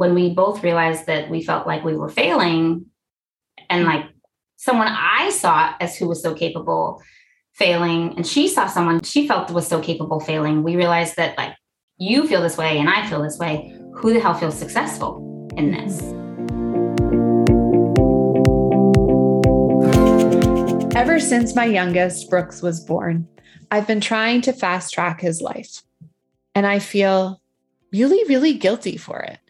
when we both realized that we felt like we were failing and like someone I saw as who was so capable failing and she saw someone she felt was so capable failing, we realized that like you feel this way and I feel this way. Who the hell feels successful in this? Ever since my youngest, Brooks, was born, I've been trying to fast track his life. And I feel really, really guilty for it.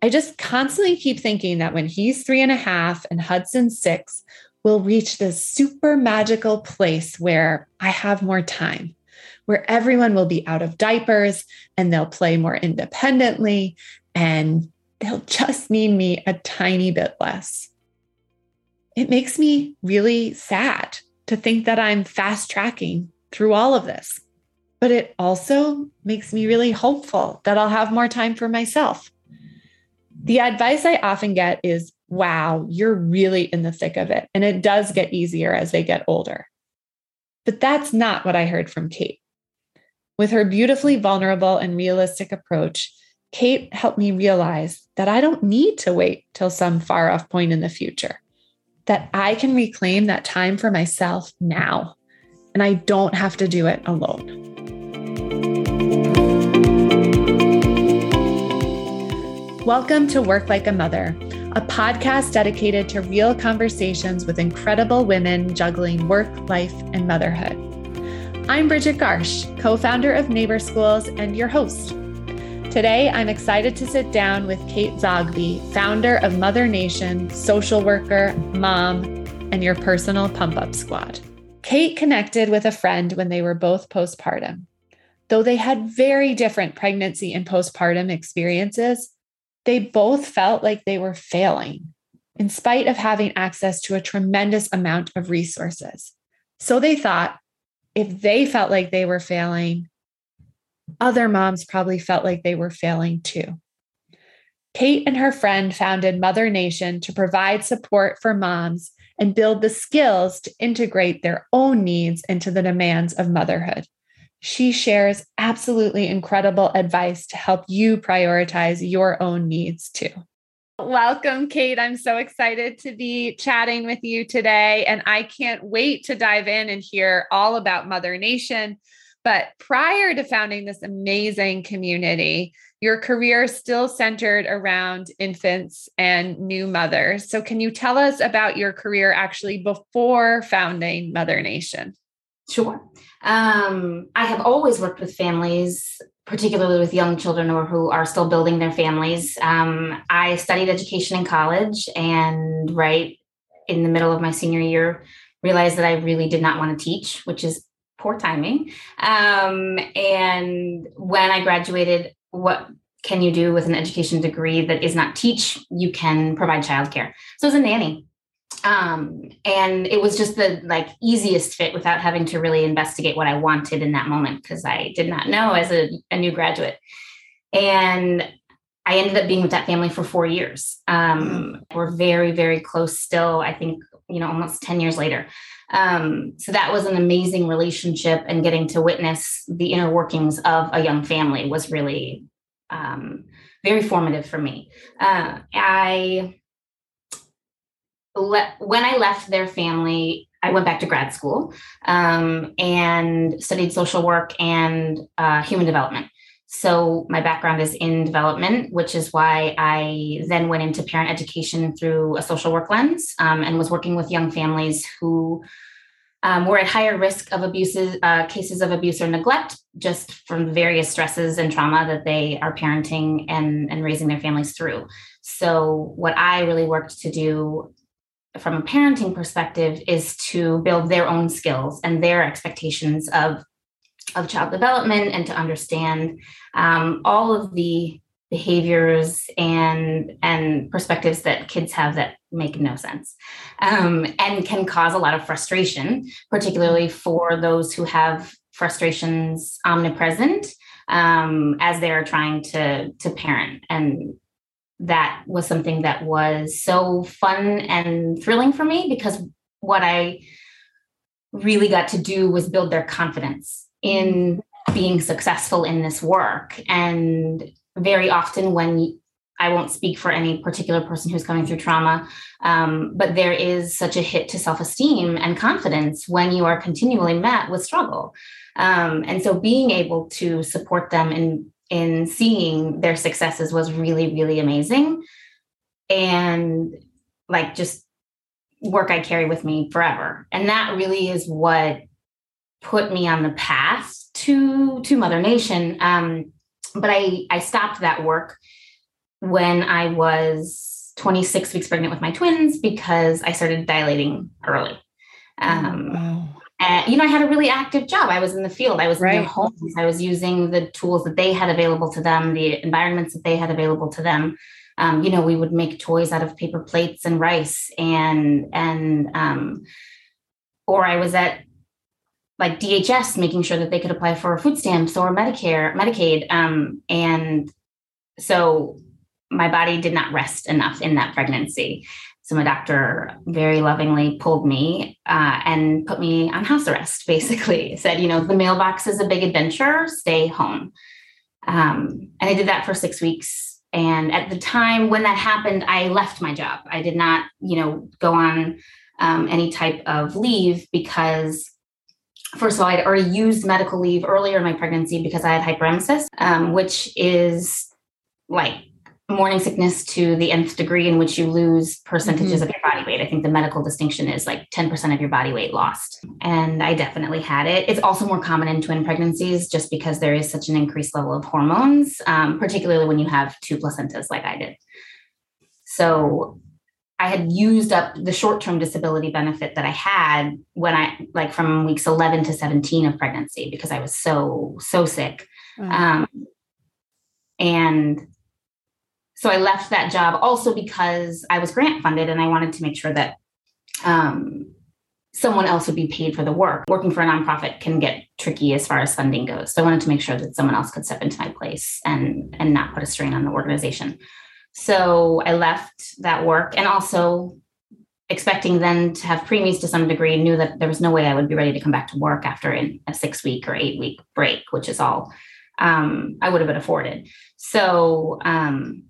I just constantly keep thinking that when he's three and a half and Hudson's six, we'll reach this super magical place where I have more time, where everyone will be out of diapers and they'll play more independently and they'll just need me a tiny bit less. It makes me really sad to think that I'm fast tracking through all of this. But it also makes me really hopeful that I'll have more time for myself. The advice I often get is wow, you're really in the thick of it. And it does get easier as they get older. But that's not what I heard from Kate. With her beautifully vulnerable and realistic approach, Kate helped me realize that I don't need to wait till some far off point in the future, that I can reclaim that time for myself now, and I don't have to do it alone. Welcome to Work Like a Mother, a podcast dedicated to real conversations with incredible women juggling work, life, and motherhood. I'm Bridget Garsh, co founder of Neighbor Schools and your host. Today, I'm excited to sit down with Kate Zogby, founder of Mother Nation, social worker, mom, and your personal pump up squad. Kate connected with a friend when they were both postpartum. Though they had very different pregnancy and postpartum experiences, they both felt like they were failing in spite of having access to a tremendous amount of resources. So they thought if they felt like they were failing, other moms probably felt like they were failing too. Kate and her friend founded Mother Nation to provide support for moms and build the skills to integrate their own needs into the demands of motherhood. She shares absolutely incredible advice to help you prioritize your own needs too. Welcome, Kate. I'm so excited to be chatting with you today. And I can't wait to dive in and hear all about Mother Nation. But prior to founding this amazing community, your career still centered around infants and new mothers. So, can you tell us about your career actually before founding Mother Nation? Sure. Um, I have always worked with families, particularly with young children or who are still building their families. Um, I studied education in college and right in the middle of my senior year, realized that I really did not want to teach, which is poor timing. Um, and when I graduated, what can you do with an education degree that is not teach? You can provide childcare. So as a nanny, um, and it was just the like easiest fit without having to really investigate what I wanted in that moment because I did not know as a, a, new graduate. And I ended up being with that family for four years. Um, we're very, very close still. I think you know almost ten years later. Um, so that was an amazing relationship, and getting to witness the inner workings of a young family was really um, very formative for me. Uh, I le- when I left their family, I went back to grad school um, and studied social work and uh, human development. So my background is in development, which is why I then went into parent education through a social work lens um, and was working with young families who um, were at higher risk of abuses, uh, cases of abuse or neglect, just from various stresses and trauma that they are parenting and, and raising their families through. So, what I really worked to do from a parenting perspective is to build their own skills and their expectations of of child development and to understand um, all of the behaviors and and perspectives that kids have that make no sense um, and can cause a lot of frustration particularly for those who have frustrations omnipresent um, as they're trying to to parent and that was something that was so fun and thrilling for me because what I really got to do was build their confidence in being successful in this work. And very often, when I won't speak for any particular person who's coming through trauma, um, but there is such a hit to self esteem and confidence when you are continually met with struggle. Um, and so being able to support them in, in seeing their successes was really, really amazing. And like just work I carry with me forever. And that really is what put me on the path to to Mother Nation. Um, but I I stopped that work when I was 26 weeks pregnant with my twins because I started dilating early. Um, wow. And, you know, I had a really active job. I was in the field. I was right. in their homes. I was using the tools that they had available to them, the environments that they had available to them. Um, you know, we would make toys out of paper plates and rice, and and um, or I was at like DHS making sure that they could apply for food stamps or Medicare, Medicaid. Um, and so my body did not rest enough in that pregnancy. So my doctor very lovingly pulled me uh, and put me on house arrest, basically. Said, you know, the mailbox is a big adventure, stay home. Um, and I did that for six weeks. And at the time when that happened, I left my job. I did not, you know, go on um, any type of leave because first of all, I'd already used medical leave earlier in my pregnancy because I had hyperemesis, um, which is like morning sickness to the nth degree in which you lose percentages mm-hmm. of your body weight. I think the medical distinction is like 10% of your body weight lost. And I definitely had it. It's also more common in twin pregnancies just because there is such an increased level of hormones, um, particularly when you have two placentas like I did. So I had used up the short term disability benefit that I had when I, like from weeks 11 to 17 of pregnancy, because I was so, so sick. Mm-hmm. Um, and so I left that job also because I was grant funded and I wanted to make sure that um, someone else would be paid for the work. Working for a nonprofit can get tricky as far as funding goes. So I wanted to make sure that someone else could step into my place and and not put a strain on the organization. So I left that work and also expecting then to have preemies to some degree, knew that there was no way I would be ready to come back to work after a six week or eight week break, which is all um, I would have been afforded. So um,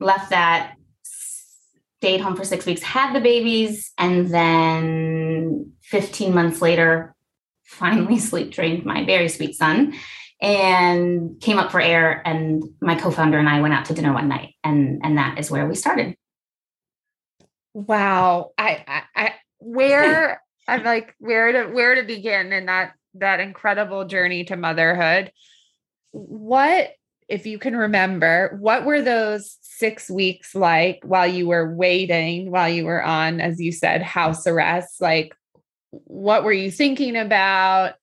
left that, stayed home for six weeks, had the babies, and then 15 months later, finally sleep trained my very sweet son and came up for air and my co-founder and I went out to dinner one night and and that is where we started. Wow. I I, I where I'm like where to where to begin in that that incredible journey to motherhood. What if you can remember what were those 6 weeks like while you were waiting while you were on as you said house arrest? Like what were you thinking about?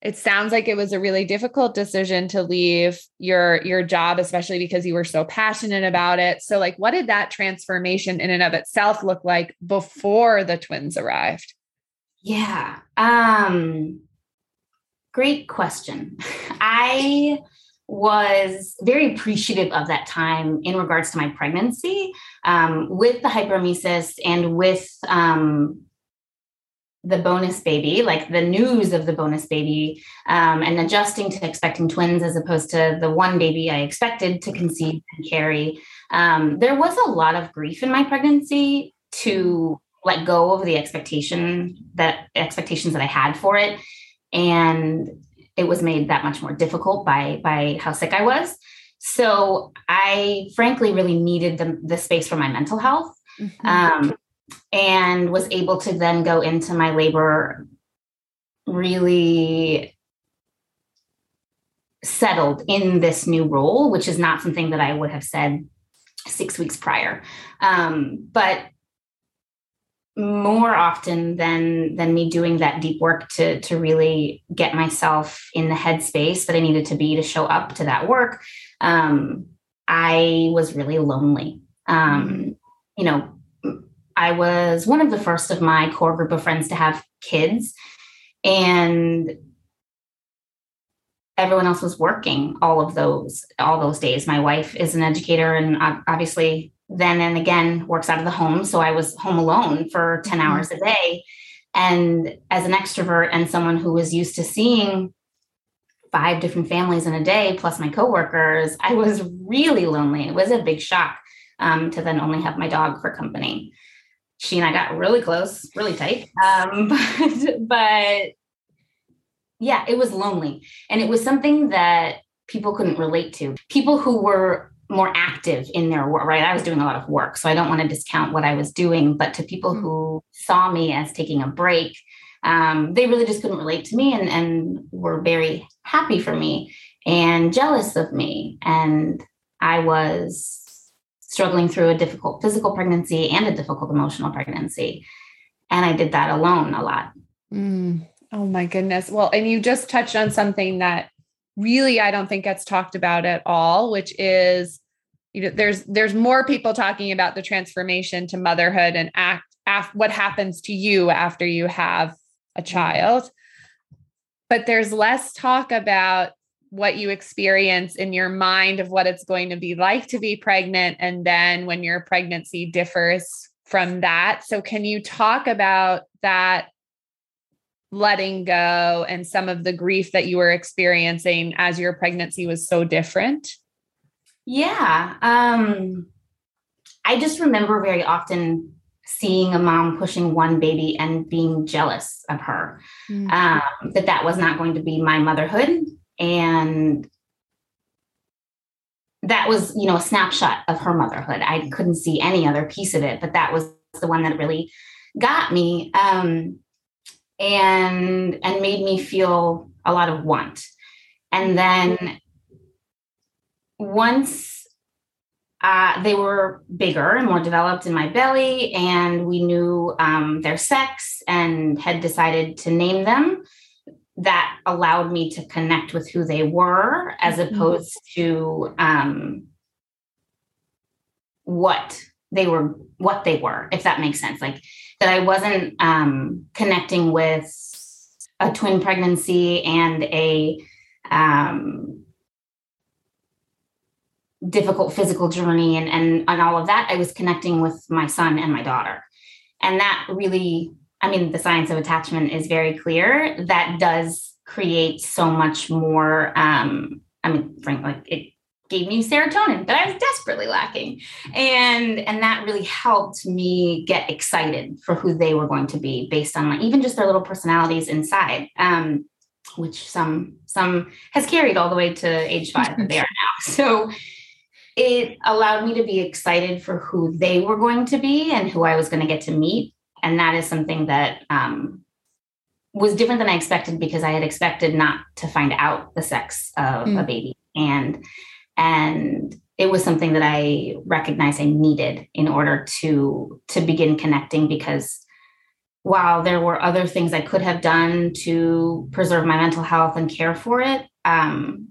It sounds like it was a really difficult decision to leave your your job especially because you were so passionate about it. So like what did that transformation in and of itself look like before the twins arrived? Yeah um great question. I was very appreciative of that time in regards to my pregnancy um, with the hyperemesis and with um, the bonus baby, like the news of the bonus baby, um, and adjusting to expecting twins as opposed to the one baby I expected to conceive and carry. Um, there was a lot of grief in my pregnancy to let go of the expectation that expectations that I had for it, and it was made that much more difficult by by how sick I was. So I frankly really needed the, the space for my mental health. Mm-hmm. Um, and was able to then go into my labor really settled in this new role, which is not something that I would have said six weeks prior. Um, but more often than than me doing that deep work to to really get myself in the headspace that I needed to be to show up to that work, um, I was really lonely. Um, you know, I was one of the first of my core group of friends to have kids, and everyone else was working all of those all those days. My wife is an educator, and obviously then and again works out of the home, so I was home alone for ten mm-hmm. hours a day. And as an extrovert and someone who was used to seeing five different families in a day, plus my coworkers, I was really lonely. It was a big shock um, to then only have my dog for company. She and I got really close, really tight. Um, but, but yeah, it was lonely. And it was something that people couldn't relate to. People who were more active in their work, right? I was doing a lot of work, so I don't want to discount what I was doing, but to people who saw me as taking a break, um, they really just couldn't relate to me and, and were very happy for me and jealous of me. And I was struggling through a difficult physical pregnancy and a difficult emotional pregnancy. And I did that alone a lot. Mm. Oh my goodness. Well, and you just touched on something that really I don't think gets talked about at all, which is you know there's there's more people talking about the transformation to motherhood and act af- what happens to you after you have a mm-hmm. child. But there's less talk about what you experience in your mind of what it's going to be like to be pregnant and then when your pregnancy differs from that. So can you talk about that letting go and some of the grief that you were experiencing as your pregnancy was so different? Yeah. Um, I just remember very often seeing a mom pushing one baby and being jealous of her, mm-hmm. um, that that was not going to be my motherhood. And that was, you know, a snapshot of her motherhood. I couldn't see any other piece of it, but that was the one that really got me. Um, and and made me feel a lot of want. And then once uh, they were bigger and more developed in my belly, and we knew um, their sex and had decided to name them. That allowed me to connect with who they were as mm-hmm. opposed to um, what they were, what they were, if that makes sense. Like that I wasn't um, connecting with a twin pregnancy and a um, difficult physical journey and, and and all of that i was connecting with my son and my daughter and that really i mean the science of attachment is very clear that does create so much more um i mean frankly like it gave me serotonin that I was desperately lacking. And and that really helped me get excited for who they were going to be based on like, even just their little personalities inside. Um, which some some has carried all the way to age five that they are now. So it allowed me to be excited for who they were going to be and who I was going to get to meet. And that is something that um, was different than I expected because I had expected not to find out the sex of mm. a baby. And and it was something that i recognized i needed in order to to begin connecting because while there were other things i could have done to preserve my mental health and care for it um,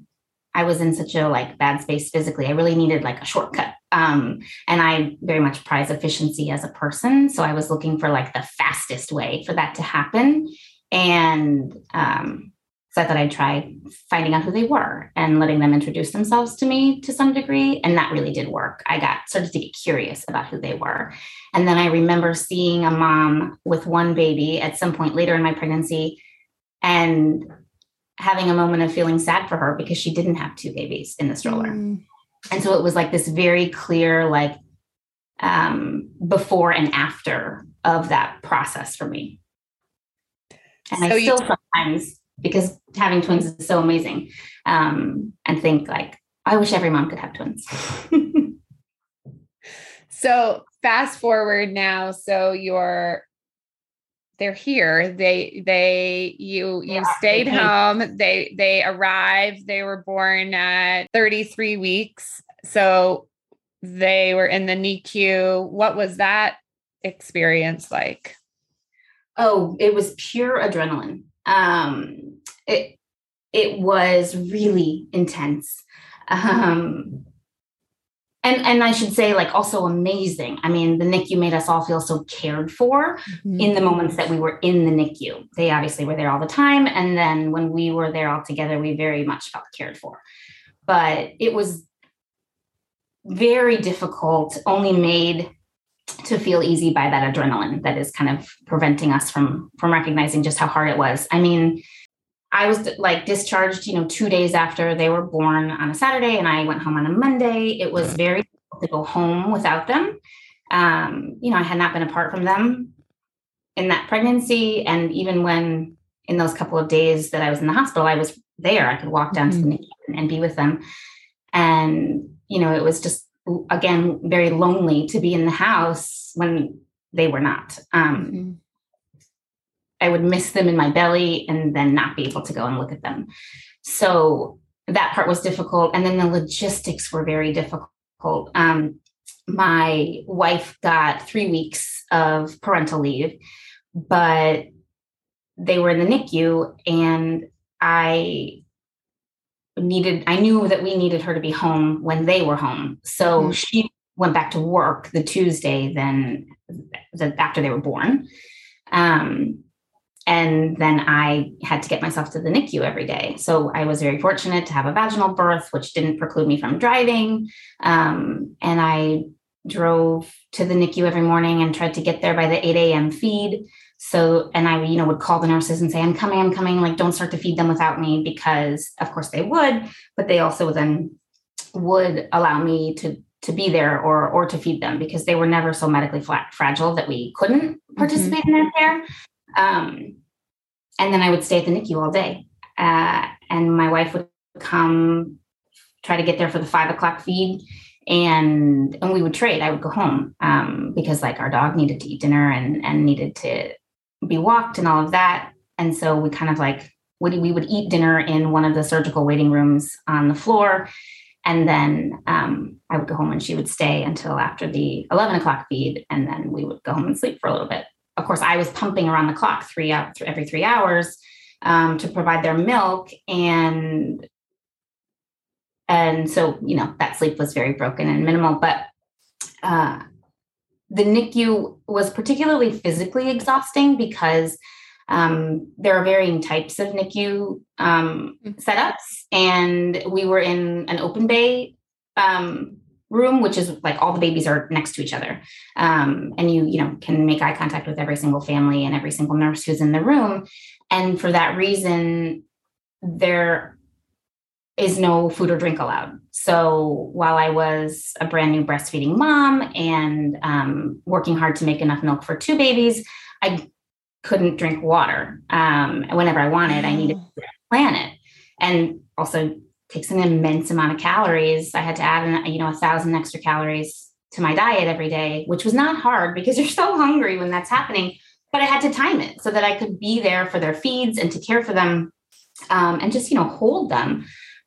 i was in such a like bad space physically i really needed like a shortcut um, and i very much prize efficiency as a person so i was looking for like the fastest way for that to happen and um, so I thought I'd try finding out who they were and letting them introduce themselves to me to some degree. And that really did work. I got started to get curious about who they were. And then I remember seeing a mom with one baby at some point later in my pregnancy and having a moment of feeling sad for her because she didn't have two babies in the stroller. Mm. And so it was like this very clear, like um, before and after of that process for me. And so I still you- sometimes because having twins is so amazing. Um, and think like, I wish every mom could have twins. so fast forward now. So you're they're here. They they you you yeah, stayed home. They they arrived. They were born at 33 weeks. So they were in the NICU. What was that experience like? Oh, it was pure adrenaline um, it it was really intense. Um, and and I should say, like, also amazing. I mean, the NICU made us all feel so cared for mm-hmm. in the moments that we were in the NICU. They obviously were there all the time, and then when we were there all together, we very much felt cared for. But it was very difficult, only made to feel easy by that adrenaline that is kind of preventing us from from recognizing just how hard it was. I mean, I was like discharged, you know, two days after they were born on a Saturday, and I went home on a Monday. It was very to go home without them. Um, you know, I had not been apart from them in that pregnancy, and even when in those couple of days that I was in the hospital, I was there. I could walk down mm-hmm. to the NICU and be with them, and you know, it was just again very lonely to be in the house when they were not. Um, mm-hmm. I would miss them in my belly and then not be able to go and look at them. So that part was difficult. And then the logistics were very difficult. Um, my wife got three weeks of parental leave, but they were in the NICU and I needed, I knew that we needed her to be home when they were home. So mm-hmm. she went back to work the Tuesday then the, after they were born. Um, and then I had to get myself to the NICU every day. So I was very fortunate to have a vaginal birth, which didn't preclude me from driving. Um, and I drove to the NICU every morning and tried to get there by the 8 a.m. feed. So, and I, you know, would call the nurses and say, I'm coming, I'm coming, like, don't start to feed them without me, because of course they would, but they also then would allow me to to be there or or to feed them because they were never so medically flat, fragile that we couldn't mm-hmm. participate mm-hmm. in their care. Um, and then I would stay at the NICU all day. Uh, and my wife would come try to get there for the five o'clock feed. And and we would trade. I would go home um, because like our dog needed to eat dinner and and needed to be walked and all of that. And so we kind of like we, we would eat dinner in one of the surgical waiting rooms on the floor. And then um, I would go home and she would stay until after the 11 o'clock feed. And then we would go home and sleep for a little bit of course, I was pumping around the clock three out every three hours um, to provide their milk, and and so you know that sleep was very broken and minimal. But uh, the NICU was particularly physically exhausting because um, there are varying types of NICU um, mm-hmm. setups, and we were in an open bay um, room, which is like all the babies are next to each other. Um, and you, you know, can make eye contact with every single family and every single nurse who's in the room. And for that reason, there is no food or drink allowed. So while I was a brand new breastfeeding mom and um, working hard to make enough milk for two babies, I couldn't drink water. Um, whenever I wanted, I needed to plan it. And also takes an immense amount of calories. I had to add, an, you know, a thousand extra calories to my diet every day, which was not hard because you're so hungry when that's happening. But I had to time it so that I could be there for their feeds and to care for them, um, and just you know hold them,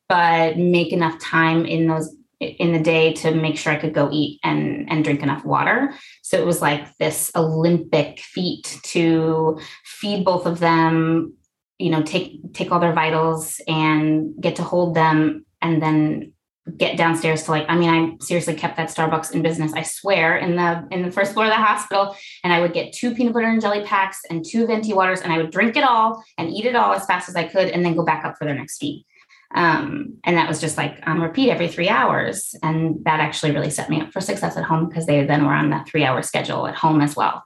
but make enough time in those in the day to make sure I could go eat and and drink enough water. So it was like this Olympic feat to feed both of them, you know take take all their vitals and get to hold them and then get downstairs to like i mean i seriously kept that starbucks in business i swear in the in the first floor of the hospital. And i would get two peanut butter and jelly packs and two venti waters and i would drink it all and eat it all as fast as i could and then go back up for their next feed um, and that was just like on repeat every three hours. And that actually really set me up for success at home because they then were on that three hour schedule at home as well.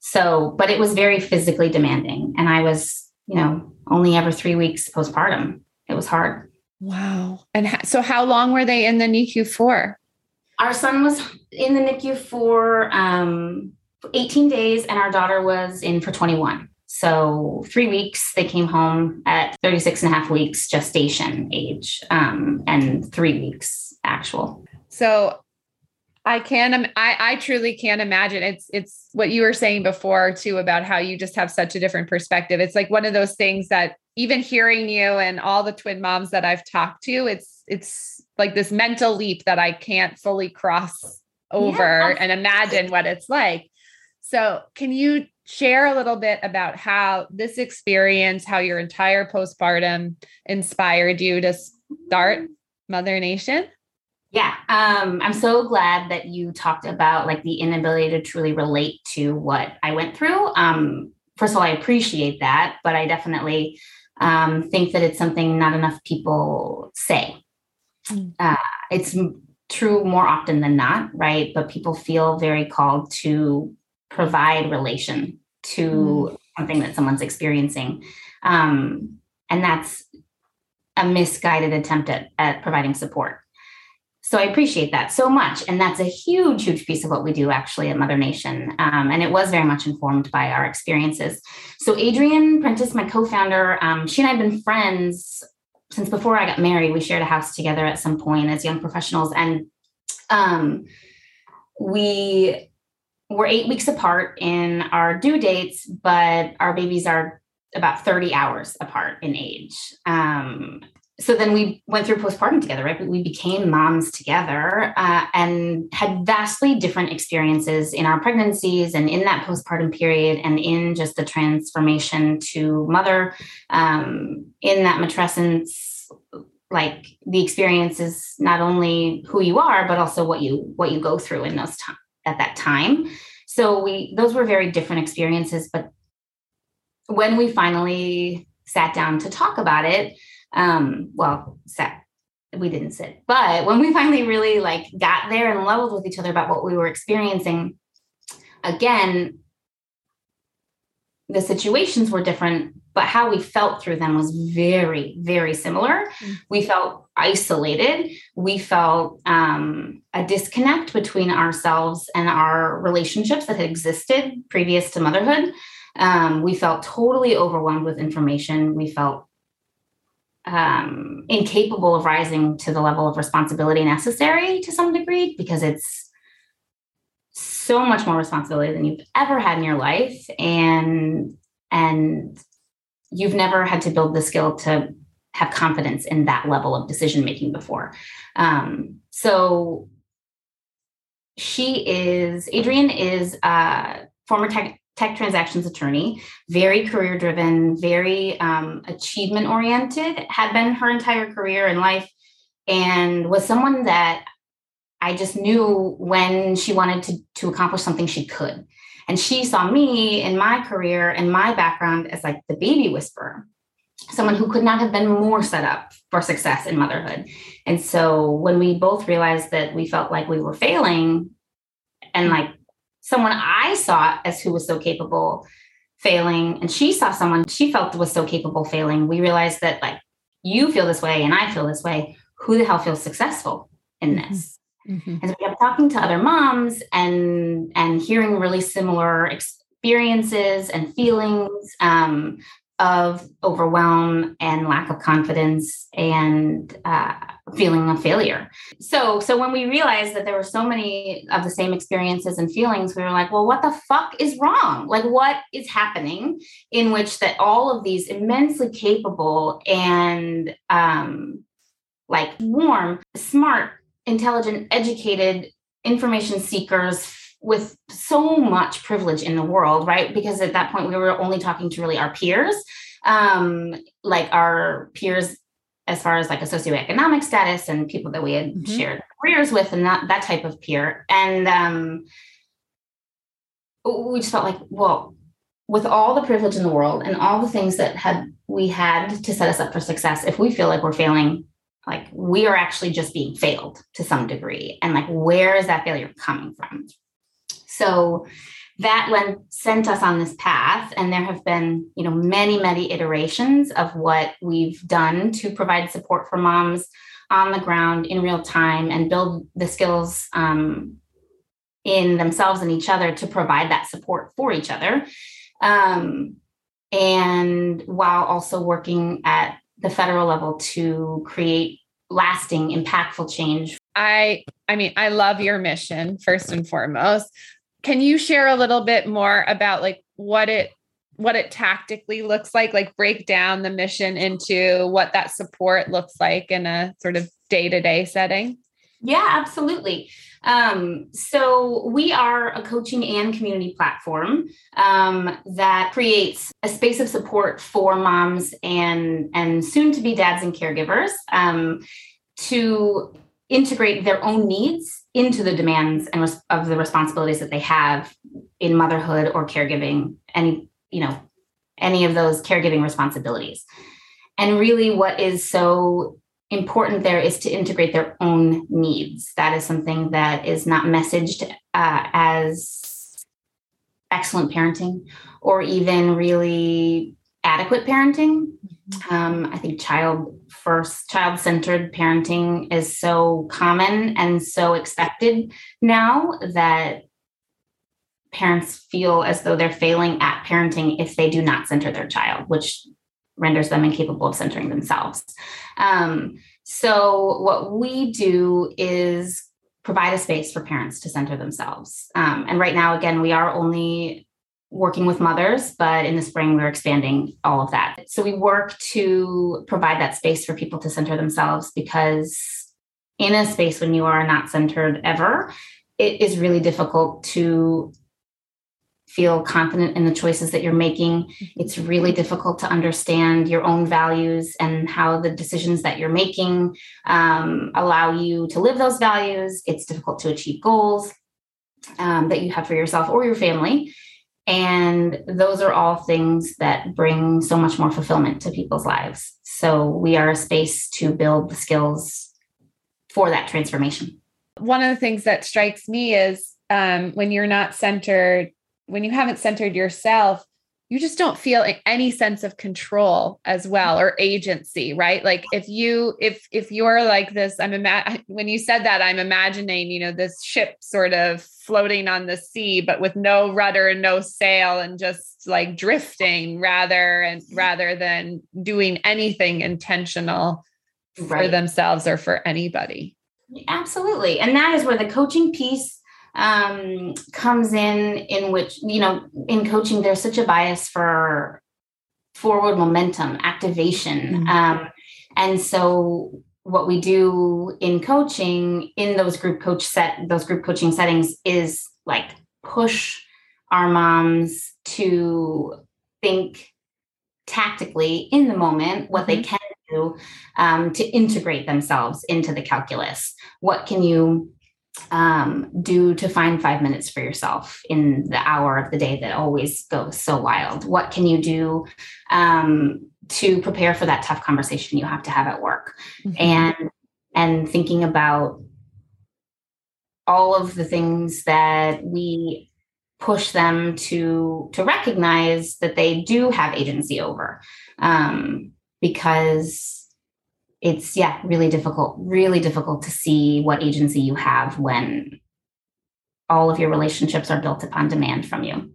So but it was very physically demanding. And i was you know, only ever three weeks postpartum. It was hard. Wow. And ha- so, how long were they in the NICU for? Our son was in the NICU for um, 18 days, and our daughter was in for 21. So, three weeks, they came home at 36 and a half weeks gestation age, um, and three weeks actual. So, I can I I truly can't imagine. It's it's what you were saying before too about how you just have such a different perspective. It's like one of those things that even hearing you and all the twin moms that I've talked to, it's it's like this mental leap that I can't fully cross over yeah. and imagine what it's like. So, can you share a little bit about how this experience, how your entire postpartum inspired you to start mm-hmm. Mother Nation? Yeah, um, I'm so glad that you talked about like the inability to truly relate to what I went through. Um, first of all, I appreciate that, but I definitely um, think that it's something not enough people say. Mm. Uh, it's true more often than not, right? But people feel very called to provide relation to mm. something that someone's experiencing. Um, and that's a misguided attempt at, at providing support so I appreciate that so much. And that's a huge, huge piece of what we do actually at Mother Nation. Um, and it was very much informed by our experiences. So Adrian Prentice, my co-founder, um, she and I have been friends since before I got married. We shared a house together at some point as young professionals. And um, we were eight weeks apart in our due dates, but our babies are about 30 hours apart in age. Um, so then we went through postpartum together, right? We became moms together uh, and had vastly different experiences in our pregnancies and in that postpartum period and in just the transformation to mother, um, in that matrescence. Like the experience is not only who you are, but also what you what you go through in those time at that time. So we those were very different experiences. But when we finally sat down to talk about it, um, well, sat, we didn't sit, but when we finally really like got there and leveled with each other about what we were experiencing, again, the situations were different, but how we felt through them was very, very similar. Mm-hmm. We felt isolated. We felt um, a disconnect between ourselves and our relationships that had existed previous to motherhood. Um, we felt totally overwhelmed with information. We felt um, incapable of rising to the level of responsibility necessary to some degree because it's so much more responsibility than you've ever had in your life. And and you've never had to build the skill to have confidence in that level of decision making before. Um, so she is adrian is a former tech tech transactions attorney, very career driven, very um, achievement oriented, had been her entire career in life, and was someone that I just knew when she wanted to, to accomplish something, she could. And she saw me in my career and my background as like the baby whisperer, someone who could not have been more set up for success in motherhood. And so when we both realized that we felt like we were failing and like someone I saw as who was so capable failing, and she saw someone she felt was so capable failing, we realized that like you feel this way and I feel this way. Who the hell feels successful in mm-hmm. this? Mm-hmm. And so we kept talking to other moms and and hearing really similar experiences and feelings. Um, of overwhelm and lack of confidence and uh, feeling of failure. So, so when we realized that there were so many of the same experiences and feelings, we were like, well, what the fuck is wrong? Like, what is happening in which that all of these immensely capable and um, like warm, smart, intelligent, educated information seekers with so much privilege in the world, right? Because at that point we were only talking to really our peers, um, like our peers as far as like a socioeconomic status and people that we had mm-hmm. shared careers with and that that type of peer. And um, we just felt like, well, with all the privilege in the world and all the things that had we had to set us up for success, if we feel like we're failing, like we are actually just being failed to some degree. And like, where is that failure coming from? So that sent us on this path. And there have been you know many many iterations of what we've done to provide support for moms on the ground in real time and build the skills um, in themselves and each other to provide that support for each other. Um, and while also working at the federal level to create lasting impactful change. I i mean i love your mission first and foremost can you share a little bit more about like what it what it tactically looks like? Like break down the mission into what that support looks like in a sort of day-to-day setting? Yeah absolutely. Um, so we are a coaching and community platform um, that creates a space of support for moms and and soon to be dads and caregivers um, to integrate their own needs into the demands and res- of the responsibilities that they have in motherhood or caregiving any you know any of those caregiving responsibilities and really what is so important there is to integrate their own needs that is something that is not messaged uh, as excellent parenting or even really adequate parenting. Um, I think child first, child centered parenting is so common and so expected now that parents feel as though they're failing at parenting if they do not center their child, which renders them incapable of centering themselves. Um, so, what we do is provide a space for parents to center themselves. Um, and right now, again, we are only working with mothers, but in the spring, we're expanding all of that. So, we work to provide that space for people to center themselves because in a space when you are not centered ever, it is really difficult to feel confident in the choices that you're making. Mm-hmm. It's really difficult to understand your own values and how the decisions that you're making um, allow you to live those values. It's difficult to achieve goals um, that you have for yourself or your family. And those are all things that bring so much more fulfillment to people's lives. So we are a space to build the skills for that transformation. One of the things that strikes me is um, when you're not centered when you haven't centered yourself, you just don't feel any sense of control as well or agency right? Like if you if if you're like this i'm ima- when you said that i'm imagining you know this ship sort of floating on the sea but with no rudder and no sail and just like drifting rather and mm-hmm. rather than doing anything intentional right. for themselves or for anybody. Absolutely. And that is where the coaching piece um, comes in in which you know in coaching there's such a bias for forward momentum activation mm-hmm. um, and so what we do in coaching in those group coach set those group coaching settings is like push our moms to think tactically in the moment what they mm-hmm. can do um, to integrate themselves into the calculus what can you um, do to find five minutes for yourself in the hour of the day that always goes so wild? What can you do um, to prepare for that tough conversation you have to have at work? Mm-hmm. And and thinking about all of the things that we push them to to recognize that they do have agency over um, because it's yeah really difficult really difficult to see what agency you have when all of your relationships are built upon demand from you.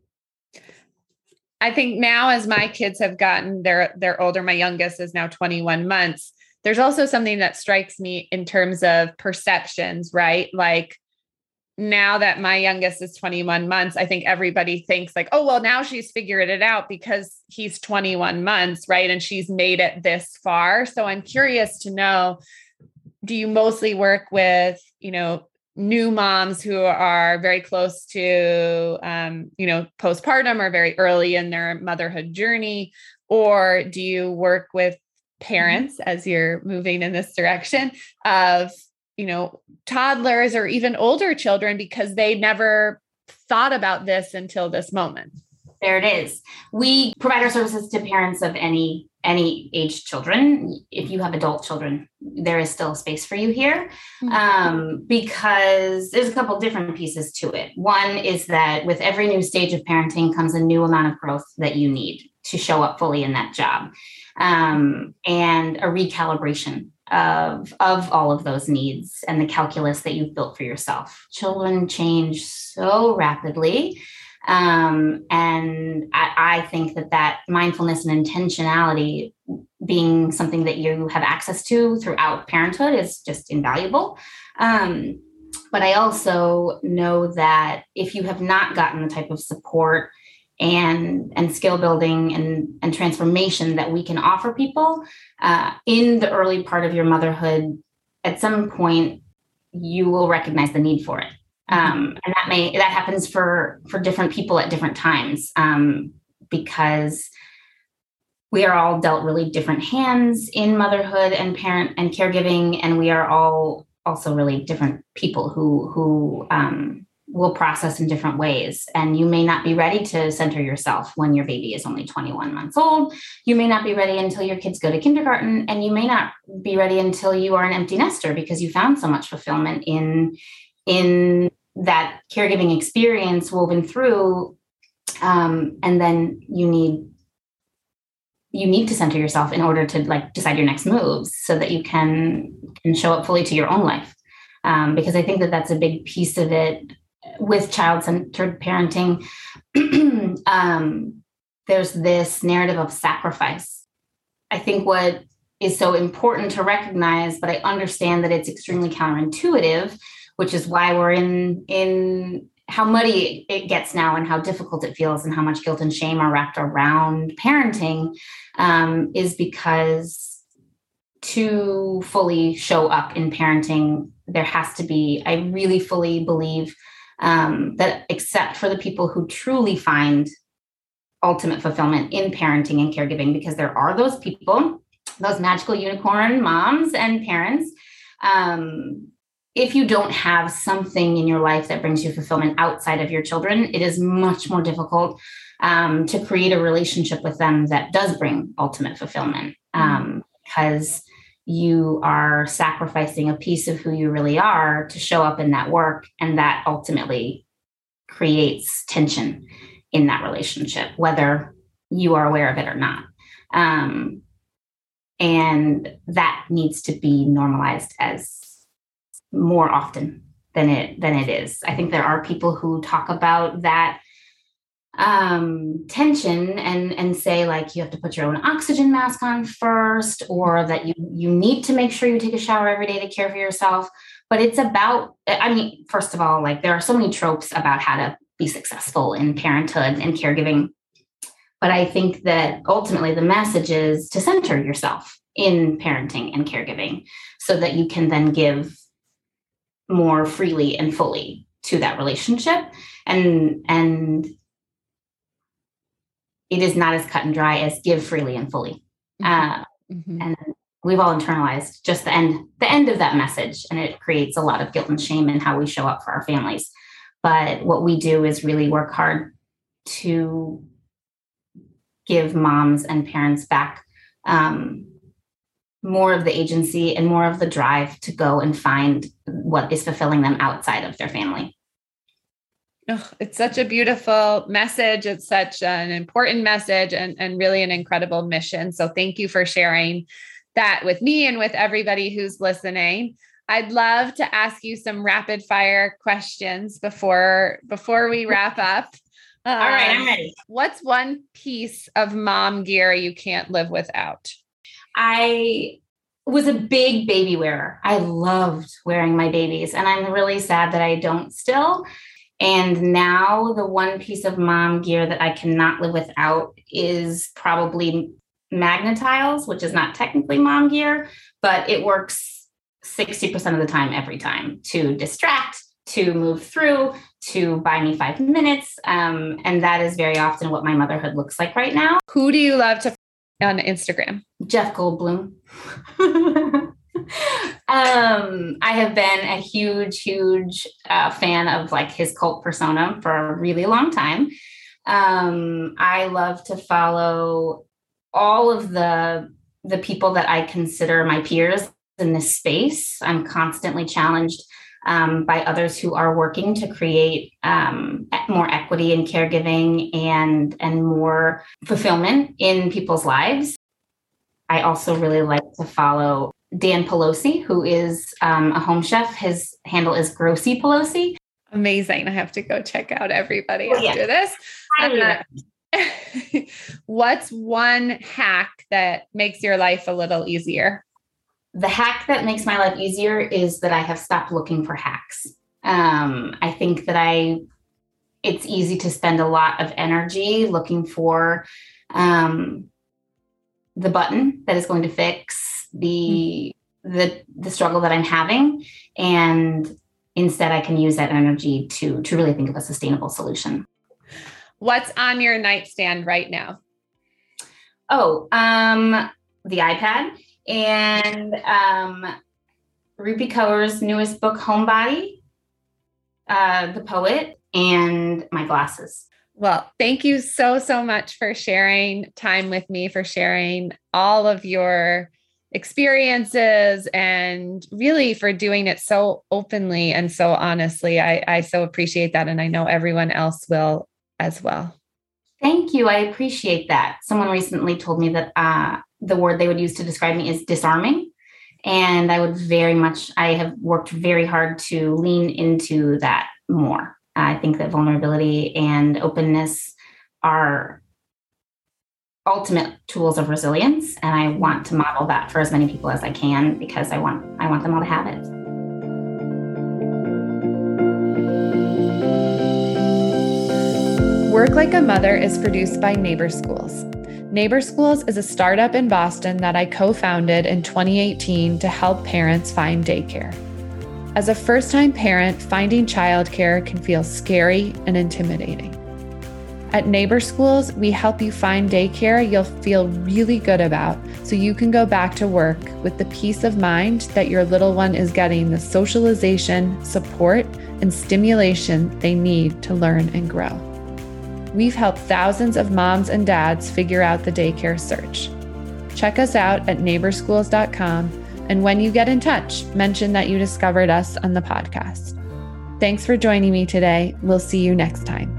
I think now as my kids have gotten they're they're older my youngest is now 21 months there's also something that strikes me in terms of perceptions right? Like now that my youngest is 21 months, I think everybody thinks like, oh, well, now she's figured it out because he's 21 months, right? And she's made it this far. So I'm curious to know do you mostly work with, you know, new moms who are very close to, um, you know, postpartum or very early in their motherhood journey? Or do you work with parents as you're moving in this direction of you know, toddlers or even older children because they never thought about this until this moment. There it is. We provide our services to parents of any any age children. If you have adult children, there is still space for you here mm-hmm. um, because there's a couple different pieces to it. One is that with every new stage of parenting comes a new amount of growth that you need to show up fully in that job um, and a recalibration of of all of those needs and the calculus that you've built for yourself. Children change so rapidly um, and I, I, think that that mindfulness and intentionality being something that you have access to throughout parenthood is just invaluable. Um, but i also know that if you have not gotten the type of support and and skill building and and transformation that we can offer people uh, in the early part of your motherhood at some point you will recognize the need for it mm-hmm. um, and that may that happens for for different people at different times um, because we are all dealt really different hands in motherhood and parent and caregiving and we are all also really different people who who um, will process in different ways. And you may not be ready to center yourself when your baby is only 21 months old. You may not be ready until your kids go to kindergarten, and you may not be ready until you are an empty nester because you found so much fulfillment in in that caregiving experience woven through. Um, and then you need you need to center yourself in order to like decide your next moves so that you can can show up fully to your own life um, because i think that that's a big piece of it with child-centered parenting um, there's this narrative of sacrifice. I think what is so important to recognize but i understand that it's extremely counterintuitive which is why we're in in how muddy it gets now and how difficult it feels and how much guilt and shame are wrapped around parenting um, is because to fully show up in parenting there has to be i really fully believe um, that except for the people who truly find ultimate fulfillment in parenting and caregiving because there are those people those magical unicorn moms and parents um, if you don't have something in your life that brings you fulfillment outside of your children, it is much more difficult um, to create a relationship with them that does bring ultimate fulfillment mm-hmm. um, because you are sacrificing a piece of who you really are to show up in that work. And that ultimately creates tension in that relationship, whether you are aware of it or not. Um, and that needs to be normalized as more often than it than it is. I think there are people who talk about that um tension and and say like you have to put your own oxygen mask on first or that you you need to make sure you take a shower every day to care for yourself. But it's about i mean first of all like there are so many tropes about how to be successful in parenthood and caregiving. But i think that ultimately the message is to center yourself in parenting and caregiving so that you can then give more freely and fully to that relationship. And and it is not as cut and dry as give freely and fully mm-hmm. Uh, mm-hmm. and we've all internalized just the end the end of that message and it creates a lot of guilt and shame in how we show up for our families but what we do is really work hard to give moms and parents back um, more of the agency and more of the drive to go and find what is fulfilling them outside of their family. Oh, it's such a beautiful message. It's such an important message and, and really an incredible mission. So, thank you for sharing that with me and with everybody who's listening. I'd love to ask you some rapid fire questions before before we wrap up. Um, All right, I'm um, ready. What's one piece of mom gear you can't live without? I was a big baby wearer. I loved wearing my babies, and I'm really sad that I don't still. And now the one piece of mom gear that I cannot live without is probably Magna-Tiles, which is not technically mom gear, but it works 60% of the time every time to distract, to move through, to buy me five minutes. Um, and that is very often what my motherhood looks like right now. Who do you love to on Instagram? Jeff Goldblum. um, I have been a huge, huge uh, fan of like his cult persona for a really long time. Um, I love to follow all of the the people that I consider my peers in this space. I'm constantly challenged um, by others who are working to create um, more equity in caregiving and and more fulfillment in people's lives. I also really like to follow Dan Pelosi, who is um, a home chef. His handle is Grossy Pelosi. Amazing! I have to go check out everybody oh, after this. Uh, what's one hack that makes your life a little easier? the hack that makes my life easier is that I have stopped looking for hacks. Um, I think that I, it's easy to spend a lot of energy looking for um, the button that is going to fix the mm-hmm. the the struggle that I'm having, and instead I can use that energy to to really think of a sustainable solution. What's on your nightstand right now? Oh, um, the iPad and um, Rupi Kaur's newest book, Homebody, uh, The Poet, and my glasses. Well, thank you so, so much for sharing time with me, for sharing all of your experiences and really for doing it so openly and so honestly. I, I so appreciate that. And I know everyone else will as well. Thank you. I appreciate that. Someone recently told me that uh, the word they would use to describe me is disarming. And I would very much, I have worked very hard to lean into that more. I think that vulnerability and openness are ultimate tools of resilience and i want to model that for as many people as i can because i want i want them all to have it. Work like a mother is produced by neighbor schools. Neighbor schools is a startup in boston that i co-founded in 2018 to help parents find daycare. As a first-time parent finding childcare can feel scary and intimidating at Neighbor Schools, we help you find daycare you'll feel really good about so you can go back to work with the peace of mind that your little one is getting the socialization, support, and stimulation they need to learn and grow. We've helped thousands of moms and dads figure out the daycare search. Check us out at neighborschools.com, and when you get in touch, mention that you discovered us on the podcast. Thanks for joining me today. We'll see you next time.